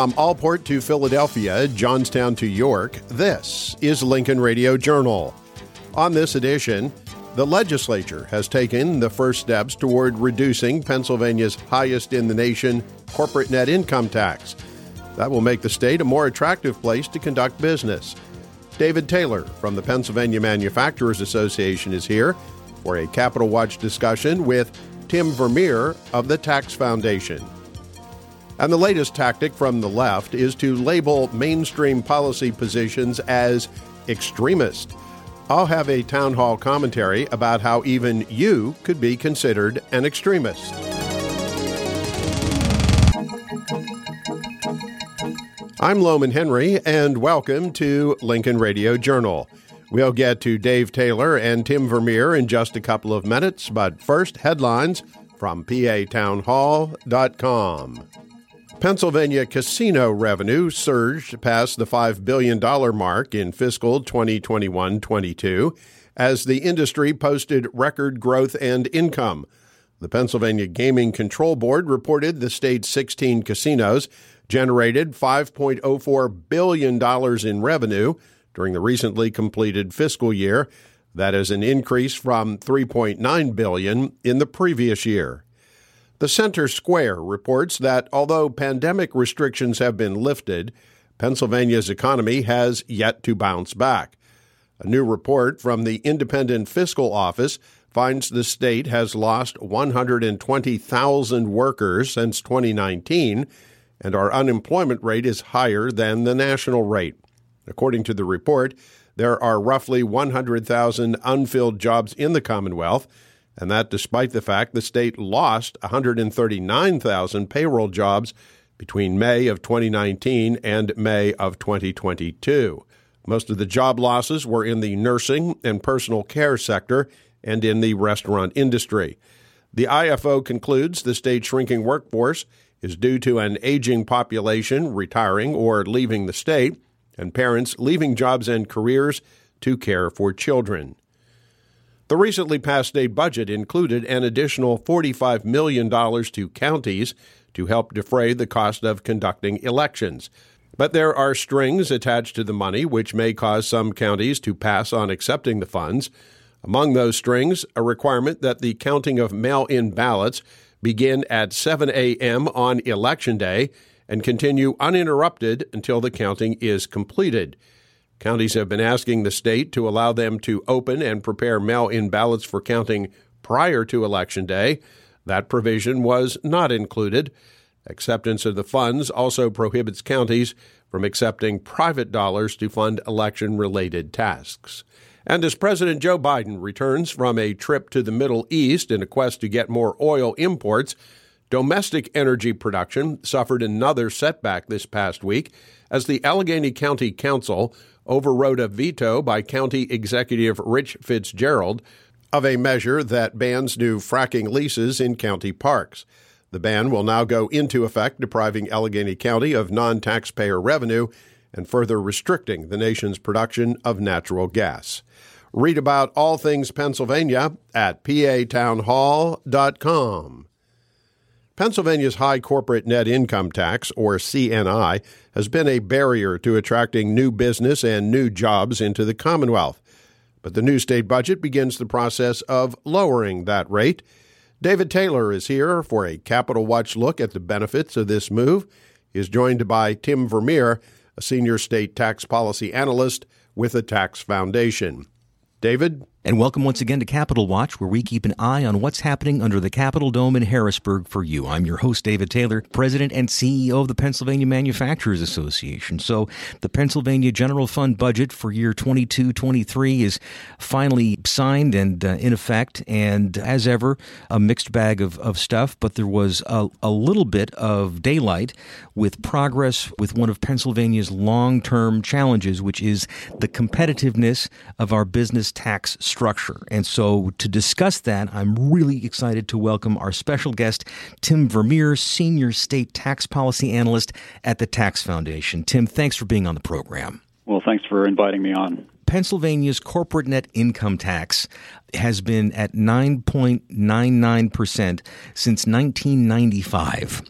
From Allport to Philadelphia, Johnstown to York, this is Lincoln Radio Journal. On this edition, the legislature has taken the first steps toward reducing Pennsylvania's highest in the nation corporate net income tax. That will make the state a more attractive place to conduct business. David Taylor from the Pennsylvania Manufacturers Association is here for a Capital Watch discussion with Tim Vermeer of the Tax Foundation. And the latest tactic from the left is to label mainstream policy positions as extremist. I'll have a town hall commentary about how even you could be considered an extremist. I'm Lowman Henry, and welcome to Lincoln Radio Journal. We'll get to Dave Taylor and Tim Vermeer in just a couple of minutes, but first, headlines from patownhall.com. Pennsylvania casino revenue surged past the $5 billion mark in fiscal 2021 22 as the industry posted record growth and income. The Pennsylvania Gaming Control Board reported the state's 16 casinos generated $5.04 billion in revenue during the recently completed fiscal year. That is an increase from 3.9 billion in the previous year. The Center Square reports that although pandemic restrictions have been lifted, Pennsylvania's economy has yet to bounce back. A new report from the Independent Fiscal Office finds the state has lost 120,000 workers since 2019, and our unemployment rate is higher than the national rate. According to the report, there are roughly 100,000 unfilled jobs in the Commonwealth and that despite the fact the state lost 139,000 payroll jobs between May of 2019 and May of 2022. Most of the job losses were in the nursing and personal care sector and in the restaurant industry. The IFO concludes the state's shrinking workforce is due to an aging population retiring or leaving the state and parents leaving jobs and careers to care for children. The recently passed state budget included an additional $45 million to counties to help defray the cost of conducting elections. But there are strings attached to the money which may cause some counties to pass on accepting the funds. Among those strings, a requirement that the counting of mail in ballots begin at 7 a.m. on Election Day and continue uninterrupted until the counting is completed. Counties have been asking the state to allow them to open and prepare mail in ballots for counting prior to Election Day. That provision was not included. Acceptance of the funds also prohibits counties from accepting private dollars to fund election related tasks. And as President Joe Biden returns from a trip to the Middle East in a quest to get more oil imports, domestic energy production suffered another setback this past week as the Allegheny County Council overrode a veto by County Executive Rich Fitzgerald of a measure that bans new fracking leases in county parks. The ban will now go into effect, depriving Allegheny County of non taxpayer revenue and further restricting the nation's production of natural gas. Read about all things Pennsylvania at patownhall.com. Pennsylvania's high corporate net income tax, or CNI, has been a barrier to attracting new business and new jobs into the Commonwealth. But the new state budget begins the process of lowering that rate. David Taylor is here for a Capital Watch look at the benefits of this move. He is joined by Tim Vermeer, a senior state tax policy analyst with the Tax Foundation. David? And welcome once again to Capital Watch, where we keep an eye on what's happening under the Capitol Dome in Harrisburg for you. I'm your host, David Taylor, President and CEO of the Pennsylvania Manufacturers Association. So, the Pennsylvania General Fund budget for year 22 23 is finally signed and uh, in effect. And as ever, a mixed bag of, of stuff, but there was a, a little bit of daylight with progress with one of Pennsylvania's long term challenges, which is the competitiveness of our business tax structure. And so to discuss that, I'm really excited to welcome our special guest, Tim Vermeer, Senior State Tax Policy Analyst at the Tax Foundation. Tim, thanks for being on the program. Well, thanks for inviting me on. Pennsylvania's corporate net income tax has been at 9.99% since 1995.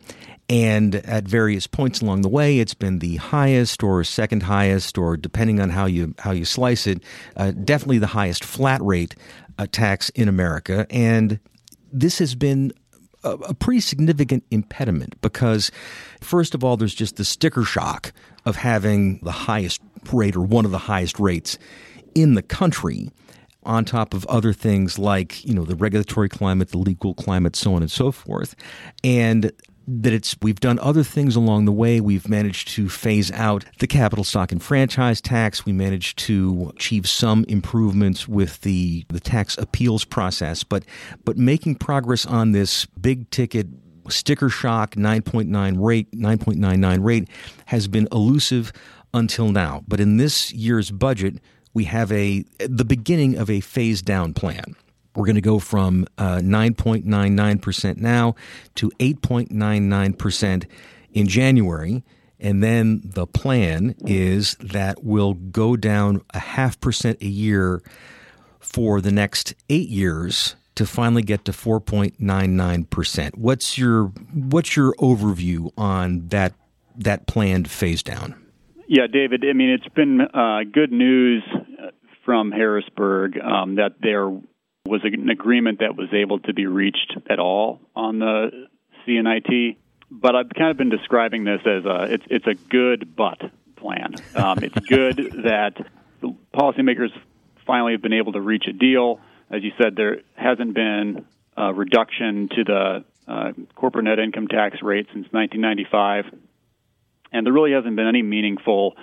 And at various points along the way, it's been the highest or second highest, or depending on how you how you slice it, uh, definitely the highest flat rate uh, tax in America. And this has been a, a pretty significant impediment because, first of all, there's just the sticker shock of having the highest rate or one of the highest rates in the country on top of other things like you know the regulatory climate, the legal climate, so on and so forth, and that it's we've done other things along the way. We've managed to phase out the capital stock and franchise tax. We managed to achieve some improvements with the the tax appeals process, but but making progress on this big ticket sticker shock 9.9 rate 9.99 rate has been elusive until now. But in this year's budget, we have a the beginning of a phase down plan. We're going to go from uh, 9.99% now to 8.99% in January. And then the plan is that we'll go down a half percent a year for the next eight years to finally get to 4.99%. What's your what's your overview on that that planned phase down? Yeah, David. I mean, it's been uh, good news from Harrisburg um, that there was an agreement that was able to be reached at all on the CNIT. But I've kind of been describing this as a it's it's a good but plan. Um, it's good that the policymakers finally have been able to reach a deal. As you said, there hasn't been a reduction to the uh, corporate net income tax rate since 1995 and there really hasn't been any meaningful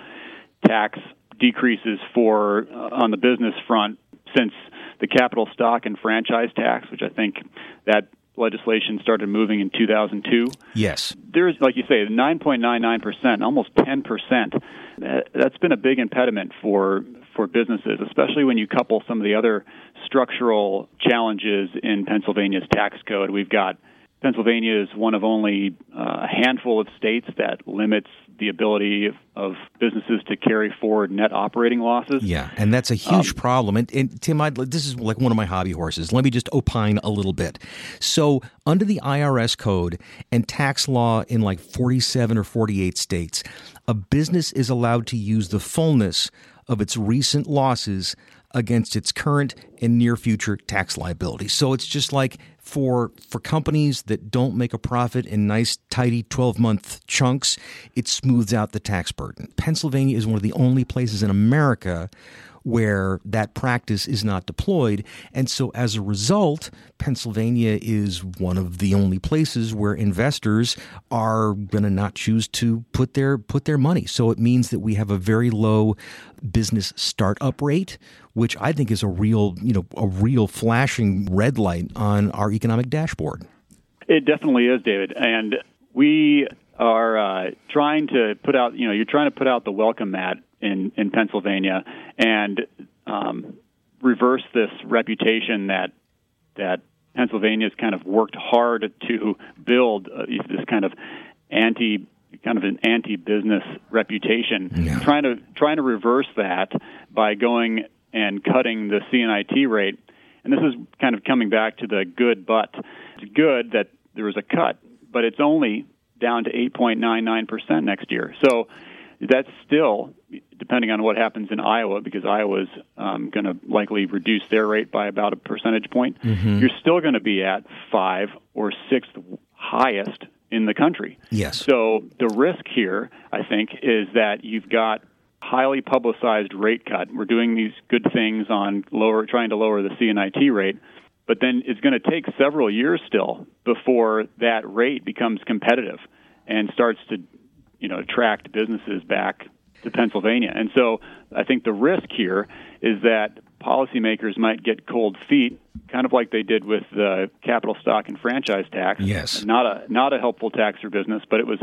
tax decreases for uh, on the business front since the capital stock and franchise tax, which I think that legislation started moving in 2002. Yes. There's, like you say, 9.99%, almost 10%. That's been a big impediment for for businesses, especially when you couple some of the other structural challenges in Pennsylvania's tax code. We've got Pennsylvania is one of only uh, a handful of states that limits the ability of, of, businesses to carry forward net operating losses. Yeah, and that's a huge um, problem. And, and Tim, I'd, this is like one of my hobby horses. Let me just opine a little bit. So, under the IRS code and tax law in like 47 or 48 states, a business is allowed to use the fullness of its recent losses against its current and near future tax liabilities. So it's just like for for companies that don't make a profit in nice tidy 12 month chunks, it smooths out the tax burden. Pennsylvania is one of the only places in America where that practice is not deployed. And so as a result, Pennsylvania is one of the only places where investors are going to not choose to put their put their money. So it means that we have a very low business startup rate, which I think is a real, you know, a real flashing red light on our economic dashboard. It definitely is, David. And we are uh, trying to put out, you know, you're trying to put out the welcome mat in in Pennsylvania and um, reverse this reputation that that Pennsylvania's kind of worked hard to build uh, this kind of anti kind of an anti-business reputation. Yeah. Trying to trying to reverse that by going and cutting the CNIT rate. And this is kind of coming back to the good but. It's good that there was a cut, but it's only down to 8.99% next year. So that's still, depending on what happens in Iowa, because Iowa's um, going to likely reduce their rate by about a percentage point, mm-hmm. you're still going to be at five or sixth highest in the country. Yes. So the risk here, I think, is that you've got highly publicized rate cut. We're doing these good things on lower, trying to lower the CNIT rate, but then it's going to take several years still before that rate becomes competitive and starts to you know attract businesses back to Pennsylvania. And so I think the risk here is that policymakers might get cold feet, kind of like they did with the capital stock and franchise tax. Yes, not a not a helpful tax for business, but it was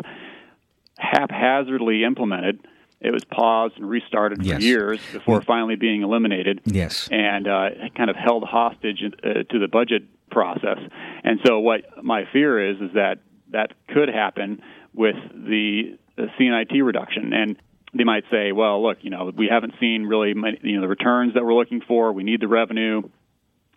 haphazardly implemented. It was paused and restarted for years before finally being eliminated. Yes, and uh, kind of held hostage uh, to the budget process. And so, what my fear is is that that could happen with the CNIT reduction. And they might say, well, look, you know, we haven't seen really many, you know the returns that we're looking for. We need the revenue,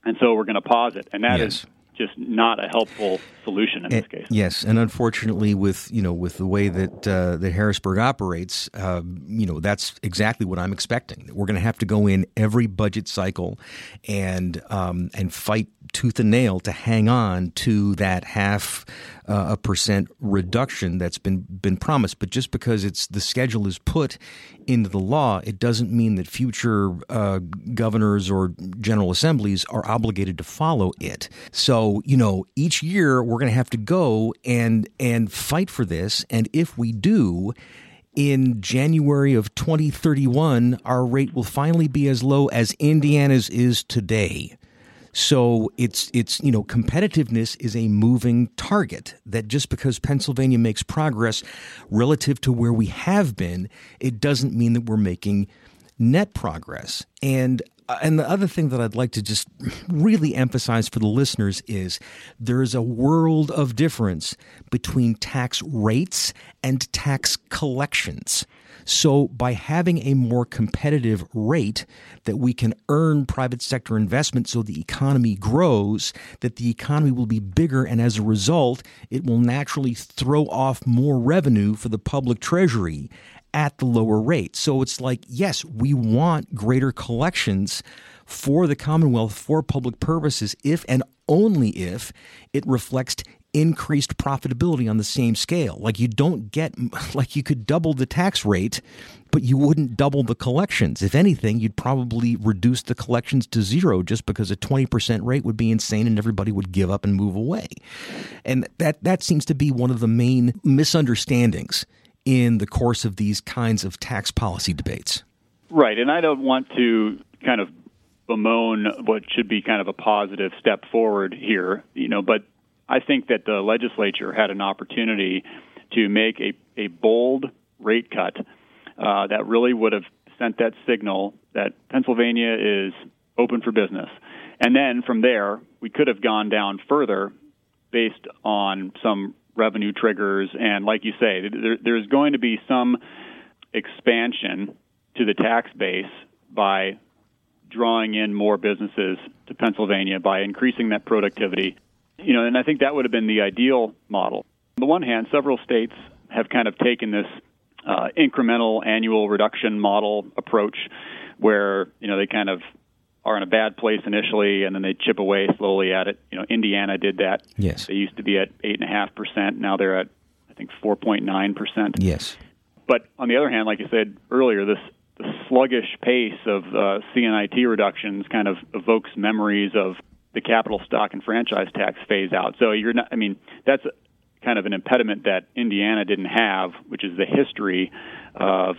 and so we're going to pause it. And that yes. is just not a helpful solution in this case. Yes, and unfortunately, with you know with the way that uh, that Harrisburg operates, uh, you know that's exactly what I'm expecting. We're going to have to go in every budget cycle and um, and fight tooth and nail to hang on to that half uh, a percent reduction that's been been promised. But just because it's the schedule is put into the law, it doesn't mean that future uh, governors or general assemblies are obligated to follow it. So you know, each year we're going to have to go and and fight for this, and if we do in January of 2031, our rate will finally be as low as Indiana's is today. So it's it's you know competitiveness is a moving target that just because Pennsylvania makes progress relative to where we have been, it doesn't mean that we're making net progress. And Uh, and the other thing that I'd like to just really emphasize for the listeners is there is a world of difference between tax rates and tax collections. So, by having a more competitive rate that we can earn private sector investment so the economy grows, that the economy will be bigger, and as a result, it will naturally throw off more revenue for the public treasury at the lower rate. So, it's like, yes, we want greater collections for the Commonwealth for public purposes if and only if it reflects increased profitability on the same scale. Like you don't get, like you could double the tax rate, but you wouldn't double the collections. If anything, you'd probably reduce the collections to zero just because a 20% rate would be insane and everybody would give up and move away. And that, that seems to be one of the main misunderstandings in the course of these kinds of tax policy debates. Right. And I don't want to kind of bemoan what should be kind of a positive step forward here, you know, but I think that the legislature had an opportunity to make a, a bold rate cut uh, that really would have sent that signal that Pennsylvania is open for business. And then from there, we could have gone down further based on some revenue triggers. And like you say, there, there's going to be some expansion to the tax base by drawing in more businesses to Pennsylvania by increasing that productivity you know, and I think that would have been the ideal model. On the one hand, several states have kind of taken this uh, incremental annual reduction model approach where, you know, they kind of are in a bad place initially and then they chip away slowly at it. You know, Indiana did that. Yes. They used to be at 8.5%. Now they're at, I think, 4.9%. Yes. But on the other hand, like you said earlier, this the sluggish pace of uh, CNIT reductions kind of evokes memories of the capital stock and franchise tax phase out. So you're not. I mean, that's kind of an impediment that Indiana didn't have, which is the history of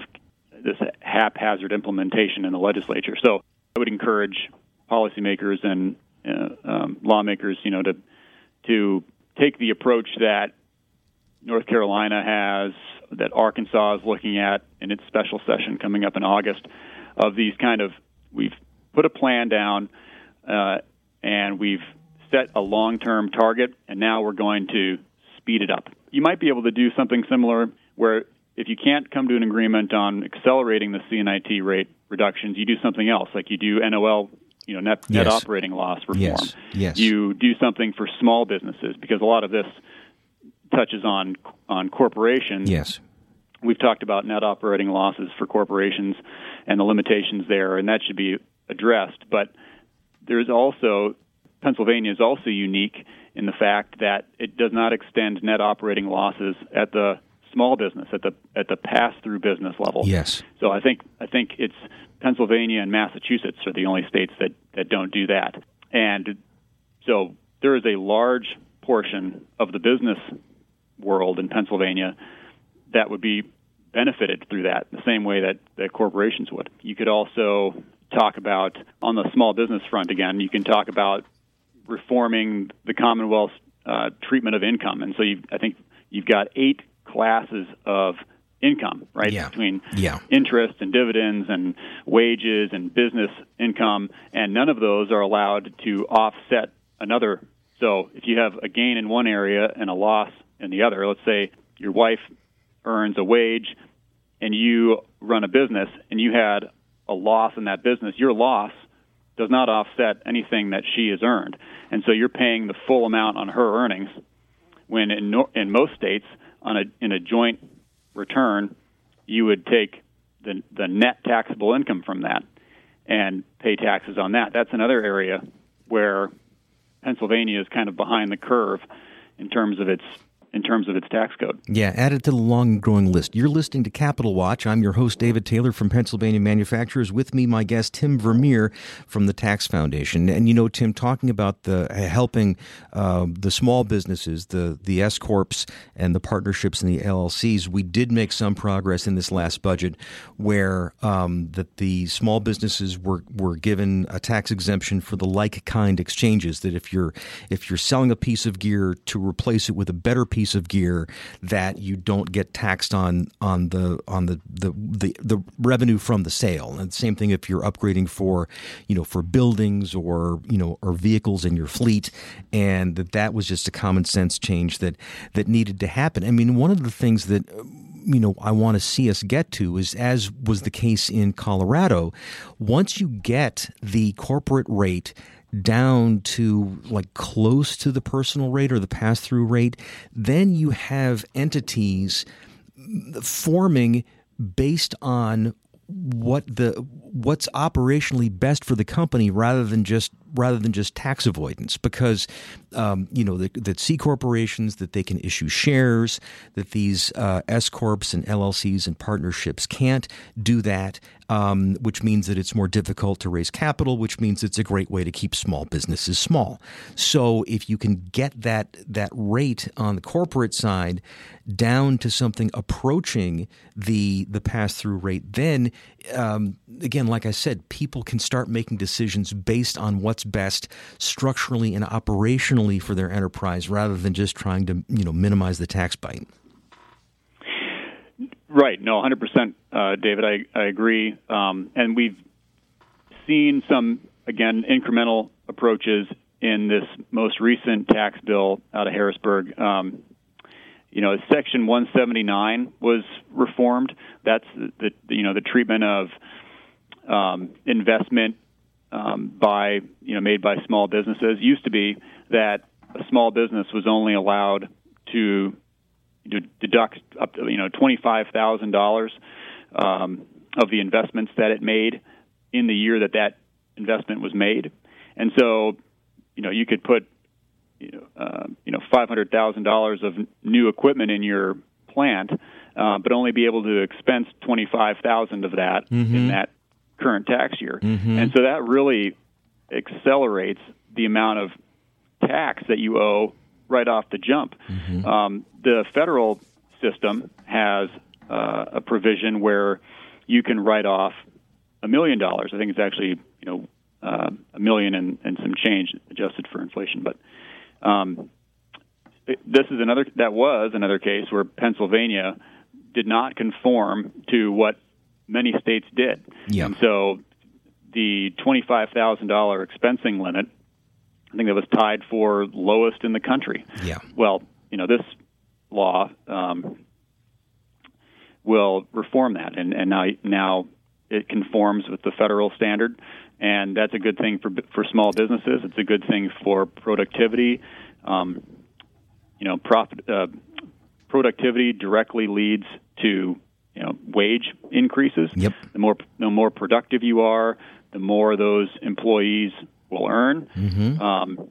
this haphazard implementation in the legislature. So I would encourage policymakers and uh, um, lawmakers, you know, to to take the approach that North Carolina has, that Arkansas is looking at in its special session coming up in August, of these kind of we've put a plan down. Uh, and we've set a long term target, and now we're going to speed it up. You might be able to do something similar where if you can't come to an agreement on accelerating the CNIT rate reductions, you do something else, like you do NOL, you know, net, yes. net operating loss reform. Yes. yes. You do something for small businesses because a lot of this touches on on corporations. Yes. We've talked about net operating losses for corporations and the limitations there, and that should be addressed. But there's also Pennsylvania is also unique in the fact that it does not extend net operating losses at the small business at the at the pass through business level. Yes. So I think I think it's Pennsylvania and Massachusetts are the only states that that don't do that. And so there is a large portion of the business world in Pennsylvania that would be benefited through that the same way that, that corporations would. You could also talk about on the small business front again. You can talk about reforming the Commonwealth's uh, treatment of income, and so I think you've got eight classes of income, right? Yeah. Between yeah. interest and dividends and wages and business income, and none of those are allowed to offset another. So if you have a gain in one area and a loss in the other, let's say your wife earns a wage and you run a business and you had a loss in that business, your loss does not offset anything that she has earned, and so you're paying the full amount on her earnings. When in in most states, on a in a joint return, you would take the the net taxable income from that and pay taxes on that. That's another area where Pennsylvania is kind of behind the curve in terms of its in terms of its tax code. Yeah, add it to the long growing list. You're listening to Capital Watch. I'm your host, David Taylor from Pennsylvania Manufacturers. With me, my guest, Tim Vermeer from the Tax Foundation. And you know, Tim, talking about the uh, helping uh, the small businesses, the, the S Corps and the partnerships and the LLCs, we did make some progress in this last budget where um, that the small businesses were, were given a tax exemption for the like kind exchanges. That if you're if you're selling a piece of gear to replace it with a better piece piece of gear that you don't get taxed on on the on the the the, the revenue from the sale. And same thing if you're upgrading for you know for buildings or you know or vehicles in your fleet, and that that was just a common sense change that that needed to happen. I mean, one of the things that um, you know I want to see us get to is as was the case in Colorado once you get the corporate rate down to like close to the personal rate or the pass through rate, then you have entities forming based on what the what's operationally best for the company rather than just rather than just tax avoidance. Because um, you know that, that C corporations that they can issue shares that these uh, S corps and LLCs and partnerships can't do that um, which means that it's more difficult to raise capital which means it's a great way to keep small businesses small so if you can get that that rate on the corporate side down to something approaching the the pass through rate then um, again like I said people can start making decisions based on what's best structurally and operationally for their enterprise rather than just trying to you know minimize the tax bite. Right. No, 100%, uh, David. I, I agree. Um, and we've seen some, again, incremental approaches in this most recent tax bill out of Harrisburg. Um, you know, Section 179 was reformed. That's the, the you know the treatment of um, investment um, by you know made by small businesses used to be that a small business was only allowed to deduct up to you know twenty five thousand um, dollars of the investments that it made in the year that that investment was made, and so you know you could put you know, uh, you know five hundred thousand dollars of new equipment in your plant, uh, but only be able to expense twenty five thousand of that mm-hmm. in that current tax year. Mm-hmm. And so that really accelerates the amount of tax that you owe right off the jump. Mm-hmm. Um, the federal system has uh, a provision where you can write off a million dollars. I think it's actually you know uh, a million and, and some change adjusted for inflation. But um, this is another that was another case where Pennsylvania did not conform to what many states did. Yeah. And so the $25,000 expensing limit, I think that was tied for lowest in the country. Yeah. Well, you know, this law um, will reform that, and, and now now it conforms with the federal standard, and that's a good thing for for small businesses. It's a good thing for productivity. Um, you know, profit uh, productivity directly leads to you know wage increases. Yep. The more the more productive you are, the more those employees will earn. Mm-hmm. Um,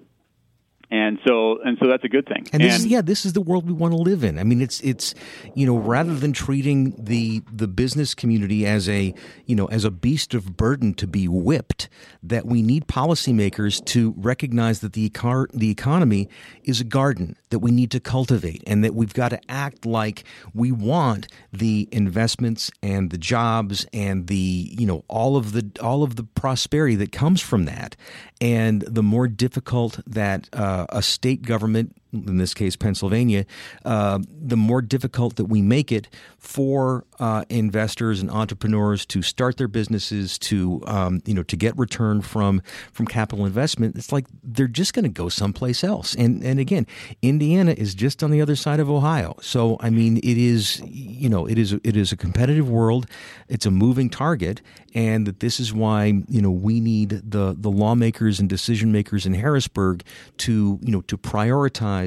and so and so that's a good thing. And, this and, is, yeah, this is the world we want to live in. I mean, it's it's you know rather than treating the the business community as a you know as a beast of burden to be whipped, that we need policymakers to recognize that the econ- the economy is a garden that we need to cultivate, and that we've got to act like we want the investments and the jobs and the you know all of the all of the prosperity that comes from that. And the more difficult that uh, a state government in this case Pennsylvania, uh, the more difficult that we make it for uh, investors and entrepreneurs to start their businesses, to um, you know, to get return from from capital investment. It's like they're just going to go someplace else. And and again, Indiana is just on the other side of Ohio. So I mean, it is you know, it is it is a competitive world. It's a moving target, and that this is why you know we need the the lawmakers and decision makers in Harrisburg to you know to prioritize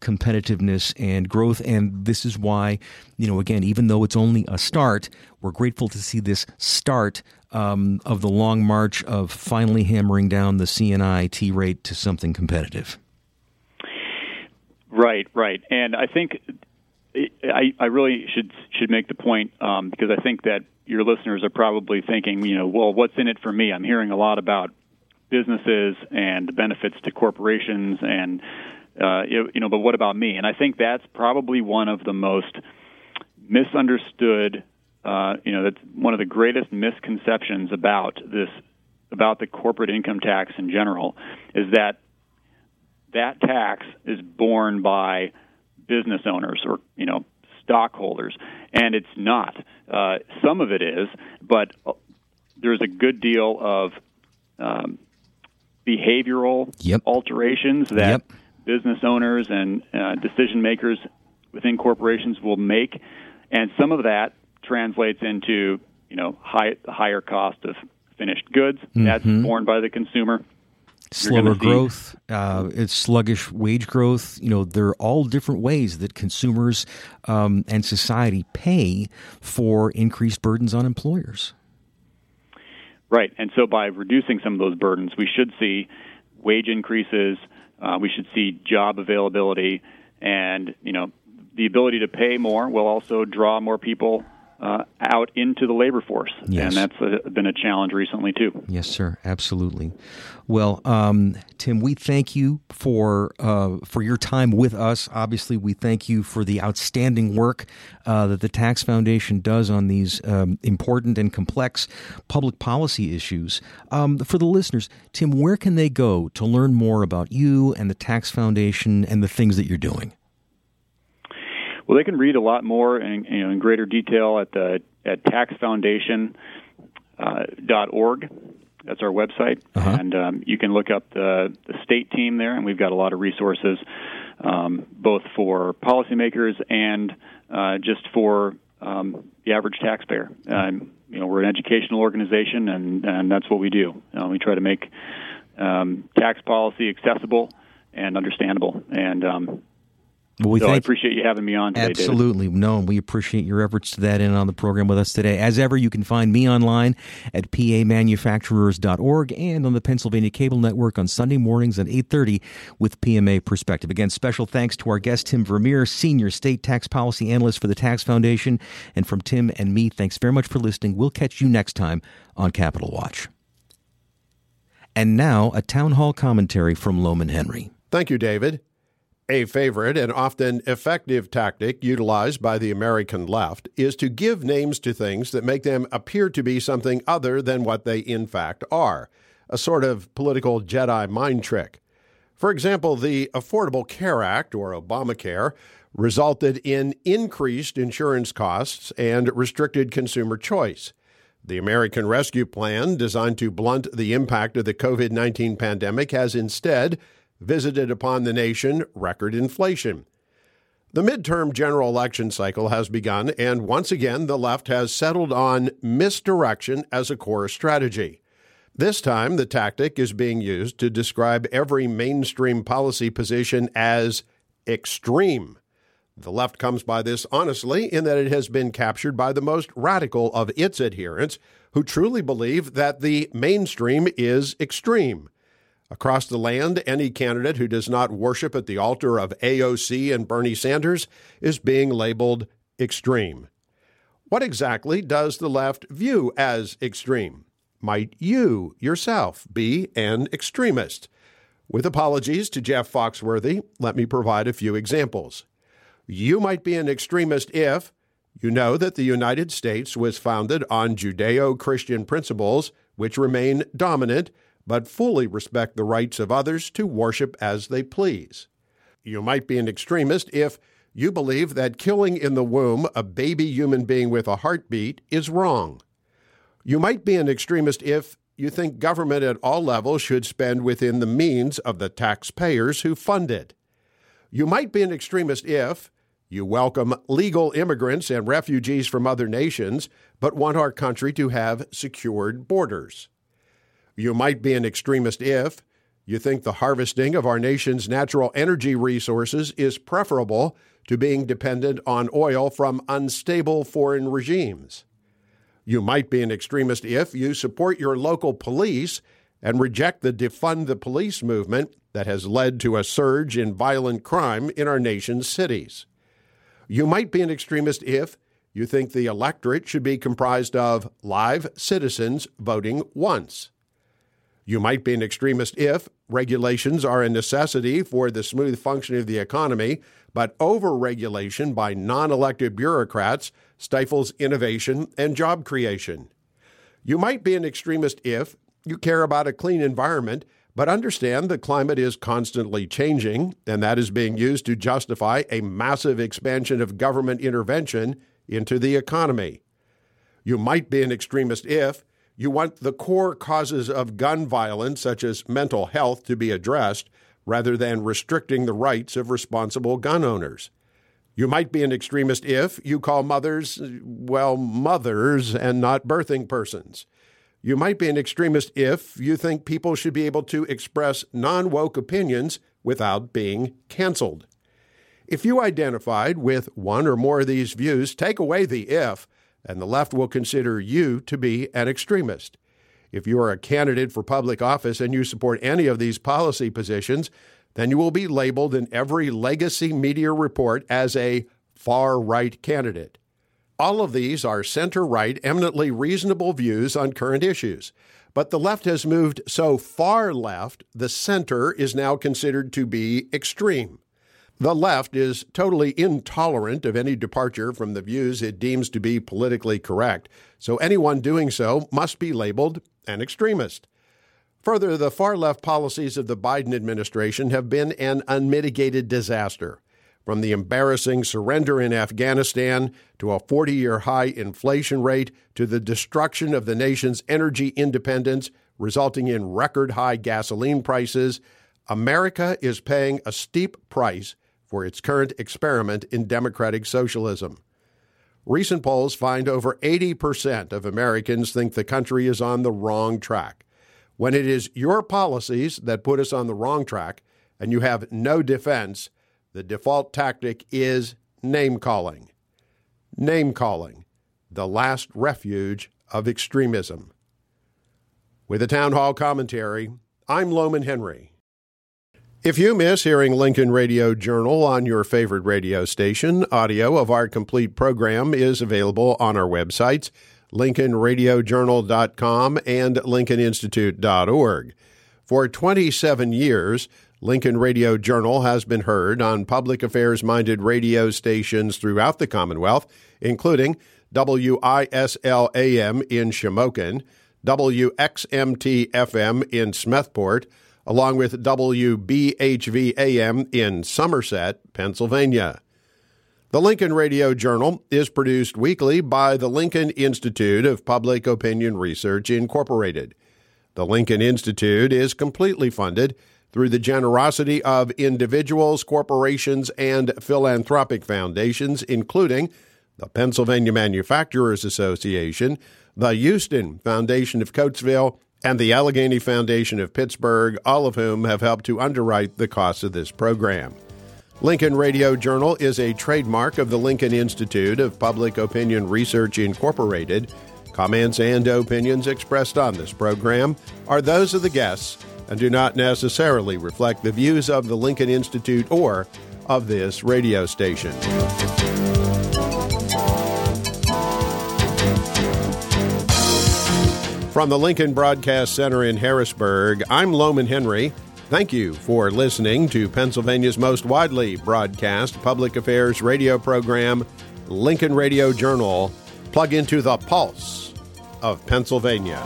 competitiveness and growth. And this is why you know again, even though it's only a start, we're grateful to see this start um, of the long march of finally hammering down the CNI T rate to something competitive. Right, right, and I think I, I really should should make the point um, because I think that your listeners are probably thinking, you know, well, what's in it for me? I'm hearing a lot about businesses and the benefits to corporations, and uh, you, you know, but what about me? And I think that's probably one of the most misunderstood. Uh, you know, that's one of the greatest misconceptions about this about the corporate income tax in general is that that tax is borne by business owners or you know stockholders, and it's not. Uh, some of it is, but there's a good deal of um, behavioral yep. alterations that yep. Business owners and uh, decision makers within corporations will make, and some of that translates into you know high, higher cost of finished goods. Mm-hmm. That's borne by the consumer slower growth, uh, it's sluggish wage growth. You know, there are all different ways that consumers um, and society pay for increased burdens on employers. Right, and so by reducing some of those burdens, we should see wage increases. Uh, we should see job availability, and you know, the ability to pay more will also draw more people uh, out into the labor force. Yes. And that's a, been a challenge recently, too. Yes, sir. Absolutely. Well, um, Tim, we thank you for uh, for your time with us. Obviously, we thank you for the outstanding work uh, that the Tax Foundation does on these um, important and complex public policy issues. Um, for the listeners, Tim, where can they go to learn more about you and the Tax Foundation and the things that you're doing? Well, they can read a lot more in, you know, in greater detail at the at taxfoundation.org. Uh, That's our website, uh-huh. and um, you can look up the, the state team there, and we've got a lot of resources, um, both for policymakers and uh, just for um, the average taxpayer. Um, you know, we're an educational organization, and, and that's what we do. Uh, we try to make um, tax policy accessible and understandable, and um, well, we so thank, I appreciate you having me on today. Absolutely. David. No, we appreciate your efforts to that end on the program with us today. As ever, you can find me online at pamanufacturers.org and on the Pennsylvania Cable Network on Sunday mornings at 8.30 with PMA Perspective. Again, special thanks to our guest, Tim Vermeer, Senior State Tax Policy Analyst for the Tax Foundation. And from Tim and me, thanks very much for listening. We'll catch you next time on Capital Watch. And now, a town hall commentary from Lowman Henry. Thank you, David. A favorite and often effective tactic utilized by the American left is to give names to things that make them appear to be something other than what they in fact are, a sort of political Jedi mind trick. For example, the Affordable Care Act, or Obamacare, resulted in increased insurance costs and restricted consumer choice. The American Rescue Plan, designed to blunt the impact of the COVID 19 pandemic, has instead visited upon the nation record inflation. The midterm general election cycle has begun, and once again, the left has settled on misdirection as a core strategy. This time, the tactic is being used to describe every mainstream policy position as extreme. The left comes by this honestly in that it has been captured by the most radical of its adherents who truly believe that the mainstream is extreme. Across the land, any candidate who does not worship at the altar of AOC and Bernie Sanders is being labeled extreme. What exactly does the left view as extreme? Might you yourself be an extremist? With apologies to Jeff Foxworthy, let me provide a few examples. You might be an extremist if you know that the United States was founded on Judeo Christian principles which remain dominant but fully respect the rights of others to worship as they please. you might be an extremist if you believe that killing in the womb a baby human being with a heartbeat is wrong. You might be an extremist if you think government at all levels should spend within the means of the taxpayers who fund it. You might be an extremist if you welcome legal immigrants and refugees from other nations, but want our country to have secured borders. You might be an extremist if you think the harvesting of our nation's natural energy resources is preferable to being dependent on oil from unstable foreign regimes. You might be an extremist if you support your local police and reject the defund the police movement that has led to a surge in violent crime in our nation's cities. You might be an extremist if you think the electorate should be comprised of live citizens voting once. You might be an extremist if regulations are a necessity for the smooth functioning of the economy, but overregulation by non elected bureaucrats stifles innovation and job creation. You might be an extremist if you care about a clean environment, but understand the climate is constantly changing, and that is being used to justify a massive expansion of government intervention into the economy. You might be an extremist if you want the core causes of gun violence, such as mental health, to be addressed rather than restricting the rights of responsible gun owners. You might be an extremist if you call mothers, well, mothers and not birthing persons. You might be an extremist if you think people should be able to express non woke opinions without being canceled. If you identified with one or more of these views, take away the if and the left will consider you to be an extremist. If you are a candidate for public office and you support any of these policy positions, then you will be labeled in every legacy media report as a far right candidate. All of these are center right, eminently reasonable views on current issues. But the left has moved so far left, the center is now considered to be extreme. The left is totally intolerant of any departure from the views it deems to be politically correct, so anyone doing so must be labeled an extremist. Further, the far left policies of the Biden administration have been an unmitigated disaster. From the embarrassing surrender in Afghanistan to a 40 year high inflation rate to the destruction of the nation's energy independence, resulting in record high gasoline prices, America is paying a steep price for its current experiment in democratic socialism. Recent polls find over 80% of Americans think the country is on the wrong track. When it is your policies that put us on the wrong track and you have no defense, the default tactic is name calling. Name calling, the last refuge of extremism. With a town hall commentary, I'm Lowman Henry. If you miss hearing Lincoln Radio Journal on your favorite radio station, audio of our complete program is available on our websites, lincolnradiojournal.com and lincolninstitute.org. For 27 years, Lincoln Radio Journal has been heard on public affairs minded radio stations throughout the Commonwealth, including WISL AM in Shamokin, WXMT FM in Smethport, along with WBHVAM in Somerset, Pennsylvania. The Lincoln Radio Journal is produced weekly by the Lincoln Institute of Public Opinion Research, Incorporated. The Lincoln Institute is completely funded through the generosity of individuals, corporations, and philanthropic foundations, including the Pennsylvania Manufacturers Association, the Huston Foundation of Coatesville, and the Allegheny Foundation of Pittsburgh, all of whom have helped to underwrite the cost of this program. Lincoln Radio Journal is a trademark of the Lincoln Institute of Public Opinion Research, Incorporated. Comments and opinions expressed on this program are those of the guests and do not necessarily reflect the views of the Lincoln Institute or of this radio station. From the Lincoln Broadcast Center in Harrisburg, I'm Lowman Henry. Thank you for listening to Pennsylvania's most widely broadcast public affairs radio program, Lincoln Radio Journal. Plug into the pulse of Pennsylvania.